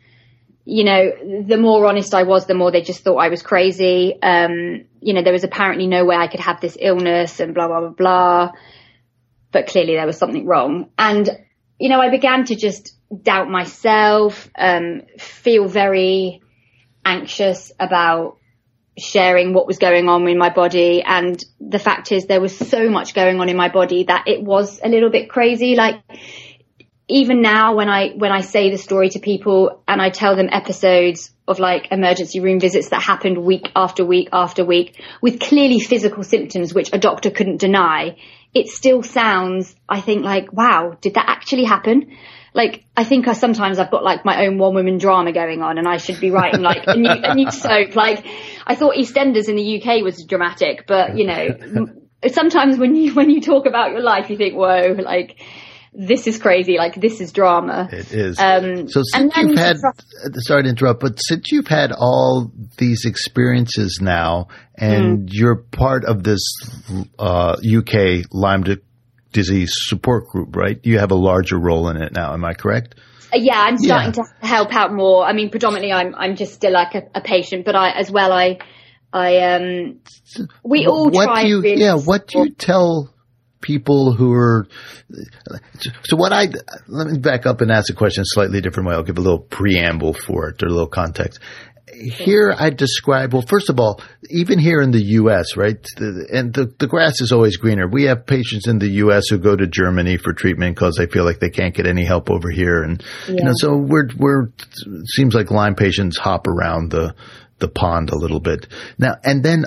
S4: you know, the more honest I was, the more they just thought I was crazy. Um, you know, there was apparently no way I could have this illness and blah, blah, blah, blah but clearly there was something wrong. And, you know, I began to just doubt myself, um, feel very anxious about sharing what was going on in my body. And the fact is there was so much going on in my body that it was a little bit crazy. Like, even now when I, when I say the story to people and I tell them episodes of like emergency room visits that happened week after week after week with clearly physical symptoms, which a doctor couldn't deny, it still sounds, I think like, wow, did that actually happen? Like, I think I, sometimes I've got like my own one woman drama going on and I should be writing like a new, a new soap. Like, I thought EastEnders in the UK was dramatic, but you know, sometimes when you, when you talk about your life, you think, whoa, like, this is crazy. Like this is drama.
S2: It is. Um, so since you've had, sorry to interrupt, but since you've had all these experiences now, and mm. you're part of this uh, UK Lyme disease support group, right? You have a larger role in it now. Am I correct?
S4: Uh, yeah, I'm starting yeah. to help out more. I mean, predominantly, I'm I'm just still like a, a patient, but I as well I I um we all
S2: what
S4: try.
S2: Do you,
S4: really
S2: yeah, what do you tell people who are so what I let me back up and ask the question a slightly different way. I'll give a little preamble for it or a little context. Here I describe well first of all even here in the US right the, and the, the grass is always greener. We have patients in the US who go to Germany for treatment because they feel like they can't get any help over here. And yeah. you know so we're we're seems like Lyme patients hop around the the pond a little bit. Now and then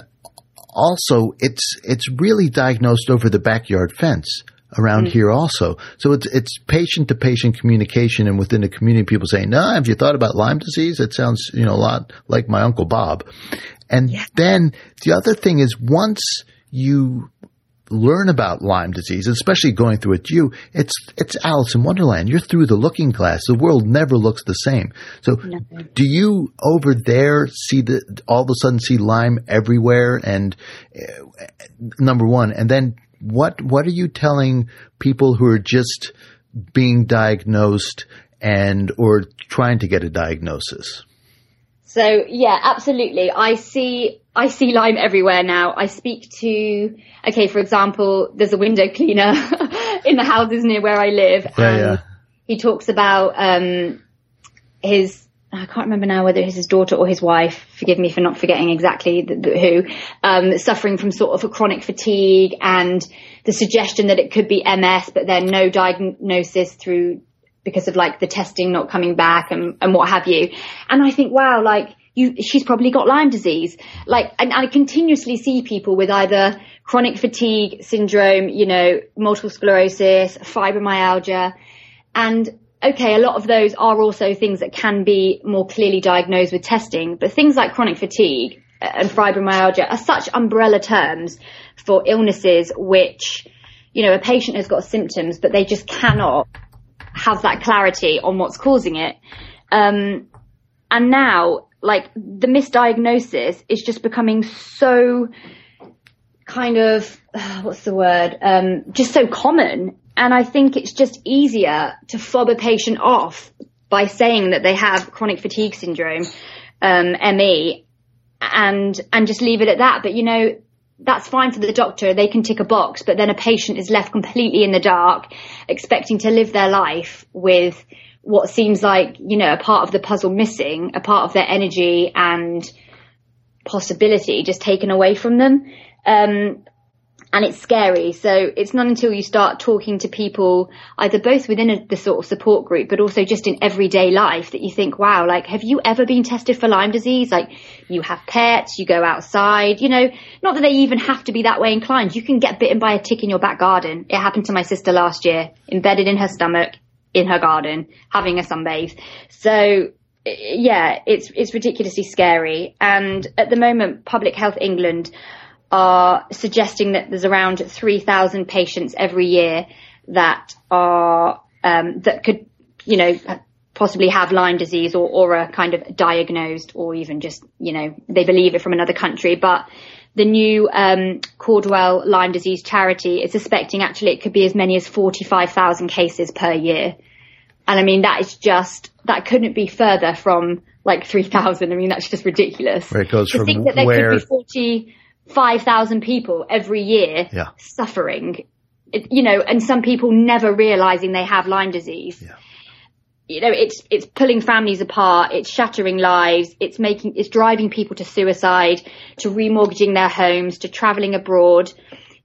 S2: also it's it's really diagnosed over the backyard fence around mm-hmm. here also. So it's it's patient to patient communication and within the community people saying, No, have you thought about Lyme disease? It sounds, you know, a lot like my Uncle Bob. And yeah. then the other thing is once you learn about Lyme disease, especially going through it you, it's it's Alice in Wonderland. You're through the looking glass. The world never looks the same. So do you over there see the all of a sudden see Lyme everywhere and uh, number 1 and then what what are you telling people who are just being diagnosed and or trying to get a diagnosis?
S4: So yeah, absolutely. I see I see Lyme everywhere now. I speak to okay, for example, there's a window cleaner in the houses near where I live.
S2: Yeah, and yeah.
S4: He talks about um, his I can't remember now whether it's his daughter or his wife. Forgive me for not forgetting exactly the, the, who, um, suffering from sort of a chronic fatigue and the suggestion that it could be MS, but then no diagnosis through because of like the testing not coming back and, and what have you. And I think, wow, like you, she's probably got Lyme disease. Like, and I continuously see people with either chronic fatigue syndrome, you know, multiple sclerosis, fibromyalgia, and okay, a lot of those are also things that can be more clearly diagnosed with testing, but things like chronic fatigue and fibromyalgia are such umbrella terms for illnesses which, you know, a patient has got symptoms, but they just cannot have that clarity on what's causing it. Um, and now, like, the misdiagnosis is just becoming so kind of, what's the word, um, just so common. And I think it's just easier to fob a patient off by saying that they have chronic fatigue syndrome, um, ME, and and just leave it at that. But you know, that's fine for the doctor. They can tick a box, but then a patient is left completely in the dark, expecting to live their life with what seems like, you know, a part of the puzzle missing, a part of their energy and possibility just taken away from them. Um, and it's scary. So it's not until you start talking to people, either both within a, the sort of support group, but also just in everyday life that you think, wow, like, have you ever been tested for Lyme disease? Like, you have pets, you go outside, you know, not that they even have to be that way inclined. You can get bitten by a tick in your back garden. It happened to my sister last year, embedded in her stomach, in her garden, having a sunbathe. So yeah, it's, it's ridiculously scary. And at the moment, Public Health England are suggesting that there's around 3,000 patients every year that are um, that could, you know, possibly have Lyme disease or, or are kind of diagnosed or even just, you know, they believe it from another country. But the new um, Caudwell Lyme disease charity is suspecting actually it could be as many as 45,000 cases per year. And I mean, that is just, that couldn't be further from like 3,000. I mean, that's just ridiculous.
S2: Where it goes
S4: to
S2: from
S4: think that there
S2: where...
S4: could be 40, 5,000 people every year
S2: yeah.
S4: suffering, you know, and some people never realizing they have Lyme disease.
S2: Yeah.
S4: You know, it's, it's pulling families apart. It's shattering lives. It's making, it's driving people to suicide, to remortgaging their homes, to traveling abroad.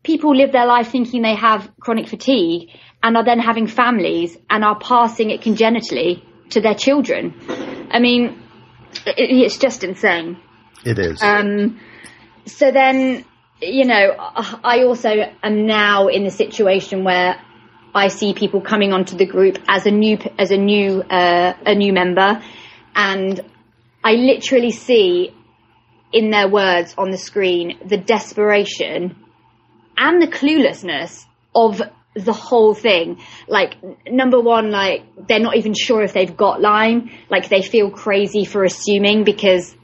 S4: People live their life thinking they have chronic fatigue and are then having families and are passing it congenitally to their children. I mean, it, it's just insane.
S2: It is.
S4: Um, so then, you know, I also am now in the situation where I see people coming onto the group as a new as a new uh, a new member, and I literally see in their words on the screen the desperation and the cluelessness of the whole thing. Like, number one, like, they're not even sure if they've got Lyme. Like, they feel crazy for assuming because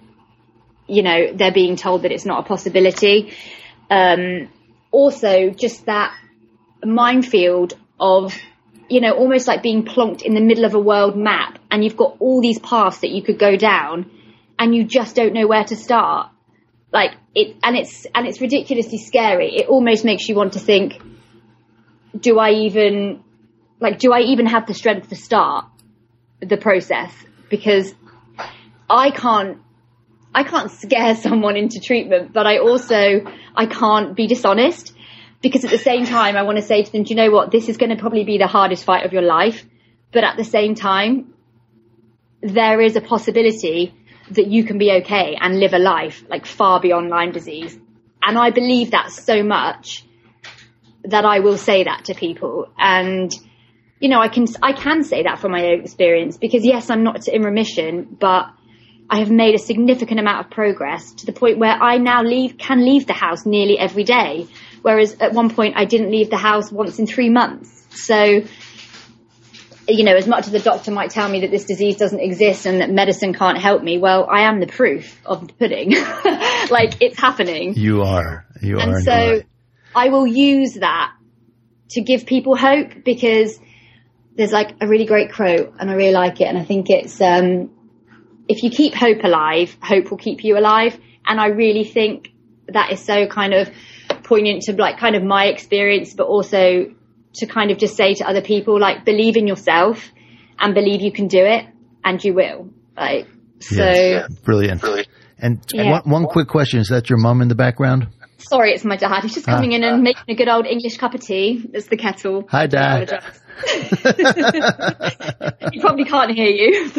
S4: you know, they're being told that it's not a possibility. Um, also, just that minefield of, you know, almost like being plonked in the middle of a world map and you've got all these paths that you could go down and you just don't know where to start. Like it, and it's, and it's ridiculously scary. It almost makes you want to think, do I even, like, do I even have the strength to start the process? Because I can't I can't scare someone into treatment, but I also, I can't be dishonest because at the same time, I want to say to them, do you know what? This is going to probably be the hardest fight of your life. But at the same time, there is a possibility that you can be okay and live a life like far beyond Lyme disease. And I believe that so much that I will say that to people. And, you know, I can, I can say that from my own experience because yes, I'm not in remission, but I have made a significant amount of progress to the point where I now leave, can leave the house nearly every day. Whereas at one point I didn't leave the house once in three months. So, you know, as much as the doctor might tell me that this disease doesn't exist and that medicine can't help me, well, I am the proof of the pudding. like it's happening.
S2: You are. You
S4: and
S2: are.
S4: And so I will use that to give people hope because there's like a really great quote and I really like it and I think it's um if you keep hope alive, hope will keep you alive. And I really think that is so kind of poignant to like kind of my experience, but also to kind of just say to other people, like, believe in yourself and believe you can do it and you will. Like, so.
S2: Yes. Brilliant. Brilliant. And yeah. one, one quick question. Is that your mum in the background?
S4: Sorry, it's my dad. He's just coming ah. in and making a good old English cup of tea. It's the kettle.
S2: Hi, Dad.
S4: he probably can't hear you.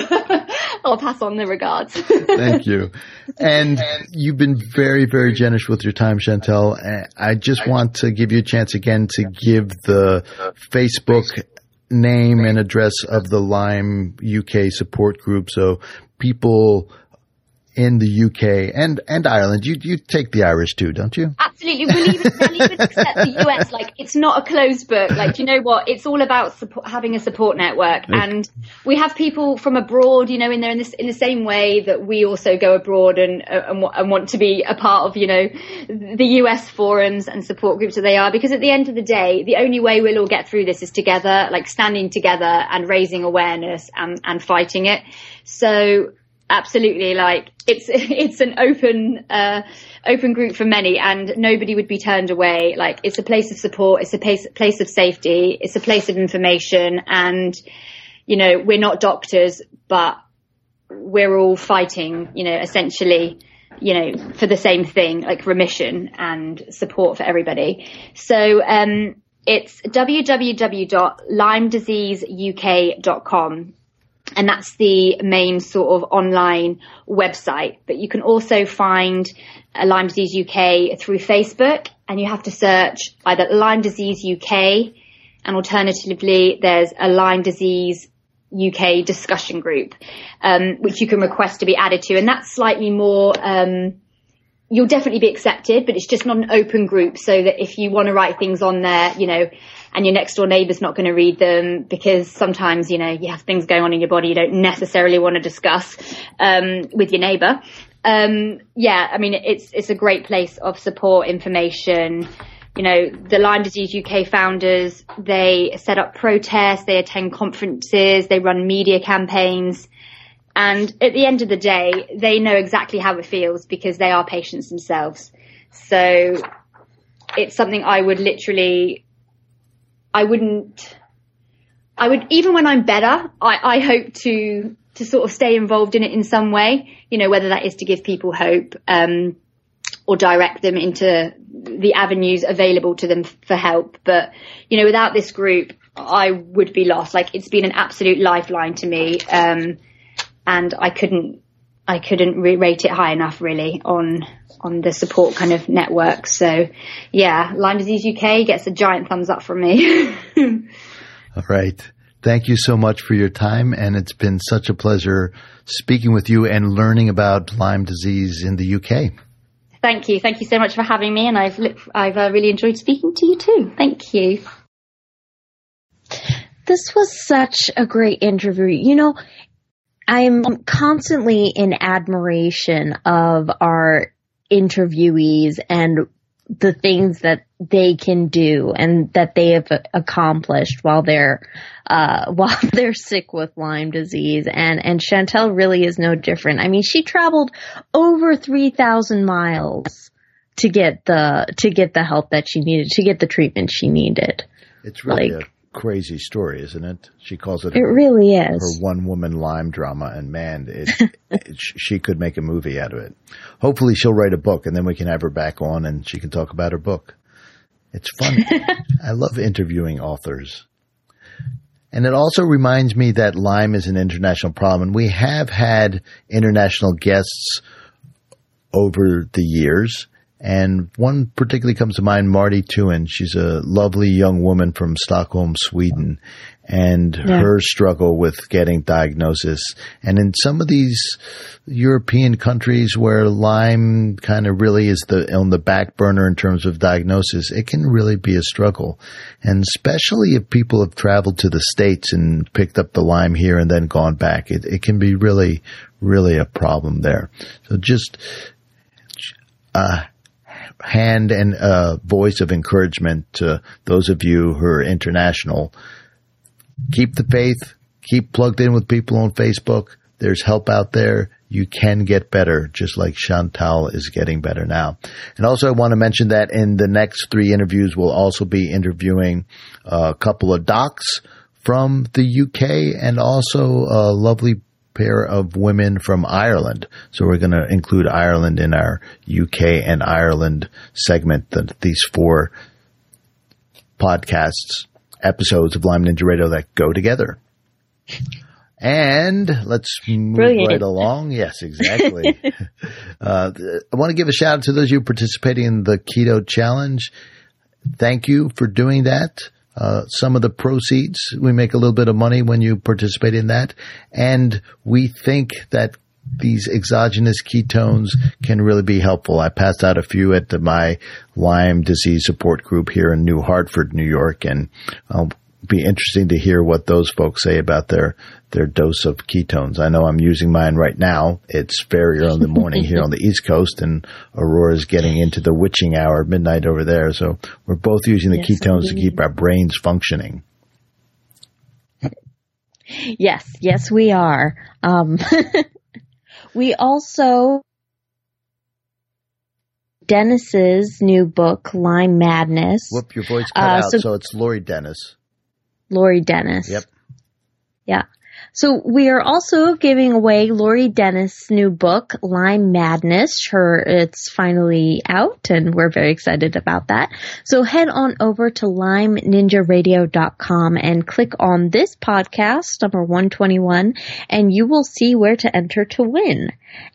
S4: I'll pass on the regards.
S2: Thank you. And you've been very, very generous with your time, Chantel. Uh, I just want to give you a chance again to give the Facebook name and address of the Lyme UK support group so people in the UK and, and Ireland. You, you take the Irish too, don't you?
S4: Absolutely. We'll even, we'll even accept the US. Like, it's not a closed book. Like, you know what? It's all about support, having a support network. And we have people from abroad, you know, in there in this, in the same way that we also go abroad and, uh, and, and want to be a part of, you know, the US forums and support groups that they are. Because at the end of the day, the only way we'll all get through this is together, like standing together and raising awareness and, and fighting it. So absolutely like it's it's an open uh, open group for many and nobody would be turned away. Like it's a place of support it's a place place of safety it's a place of information and you know we're not doctors but we're all fighting you know essentially you know for the same thing like remission and support for everybody. So um it's www.lymediseaseuk.com and that's the main sort of online website. But you can also find Lyme Disease UK through Facebook, and you have to search either Lyme Disease UK, and alternatively, there's a Lyme Disease UK discussion group, um, which you can request to be added to, and that's slightly more. Um, you'll definitely be accepted, but it's just not an open group, so that if you want to write things on there, you know, and your next door neighbor's not going to read them because sometimes, you know, you have things going on in your body you don't necessarily want to discuss, um, with your neighbor. Um, yeah, I mean, it's, it's a great place of support, information. You know, the Lyme Disease UK founders, they set up protests, they attend conferences, they run media campaigns. And at the end of the day, they know exactly how it feels because they are patients themselves. So it's something I would literally I wouldn't, I would, even when I'm better, I, I hope to, to sort of stay involved in it in some way, you know, whether that is to give people hope, um, or direct them into the avenues available to them for help. But, you know, without this group, I would be lost. Like it's been an absolute lifeline to me. Um, and I couldn't, I couldn't rate it high enough really on, on the support kind of network. So yeah, Lyme Disease UK gets a giant thumbs up from me.
S2: All right. Thank you so much for your time, and it's been such a pleasure speaking with you and learning about Lyme disease in the UK.
S4: Thank you. Thank you so much for having me, and I've I've uh, really enjoyed speaking to you too. Thank you.
S3: This was such a great interview. You know, I'm constantly in admiration of our interviewees and the things that they can do and that they have accomplished while they're uh, while they're sick with Lyme disease and and Chantel really is no different. I mean, she traveled over 3000 miles to get the to get the help that she needed, to get the treatment she needed.
S2: It's really like, crazy story, isn't it? She calls it.
S3: It her, really is
S2: her one woman Lyme drama, and man, it, it, she could make a movie out of it. Hopefully, she'll write a book, and then we can have her back on, and she can talk about her book. It's fun. I love interviewing authors. And it also reminds me that Lyme is an international problem, and we have had international guests over the years. And one particularly comes to mind, Marty Tuin. She's a lovely young woman from Stockholm, Sweden, and yeah. her struggle with getting diagnosis. And in some of these European countries where Lyme kind of really is the on the back burner in terms of diagnosis, it can really be a struggle. And especially if people have traveled to the States and picked up the Lyme here and then gone back, it, it can be really, really a problem there. So just, uh, hand and a voice of encouragement to those of you who are international. Keep the faith. Keep plugged in with people on Facebook. There's help out there. You can get better, just like Chantal is getting better now. And also, I want to mention that in the next three interviews, we'll also be interviewing uh, a couple of docs from the UK and also a lovely pair of women from Ireland. So we're going to include Ireland in our UK and Ireland segment, the, these four podcasts, episodes of Lyme Ninja Radio that go together. And let's move Brilliant. right along. Yes, exactly. uh, I want to give a shout out to those of you participating in the Keto Challenge. Thank you for doing that. Uh, some of the proceeds. We make a little bit of money when you participate in that. And we think that these exogenous ketones can really be helpful. I passed out a few at the, my Lyme disease support group here in New Hartford, New York, and I'll be interesting to hear what those folks say about their their dose of ketones. I know I'm using mine right now. It's very early in the morning here on the East Coast, and Aurora's getting into the witching hour, midnight over there. So we're both using the yes, ketones indeed. to keep our brains functioning.
S3: Yes, yes, we are. Um, we also Dennis's new book, Lyme Madness.
S2: Whoop, your voice cut uh, out, so, so it's Lori Dennis.
S3: Lori Dennis.
S2: Yep.
S3: Yeah. So we are also giving away Lori Dennis' new book, Lyme Madness. Her, it's finally out and we're very excited about that. So head on over to lymeninjaradio.com and click on this podcast, number 121, and you will see where to enter to win.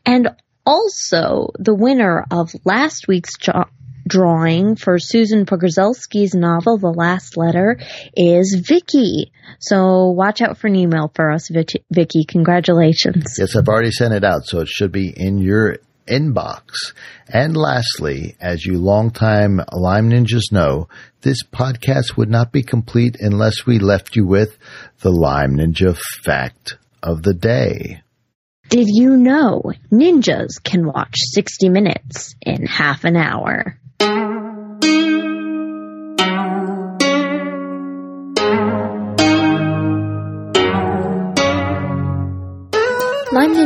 S3: And also, the winner of last week's jo- drawing for Susan Pogorzelski's novel, The Last Letter, is Vicky. So watch out for an email for us, Vicky. Congratulations.
S2: Yes, I've already sent it out, so it should be in your inbox. And lastly, as you longtime Lyme Ninjas know, this podcast would not be complete unless we left you with the Lyme Ninja fact of the day.
S3: Did you know ninjas can watch 60 minutes in half an hour?
S5: Mm-hmm.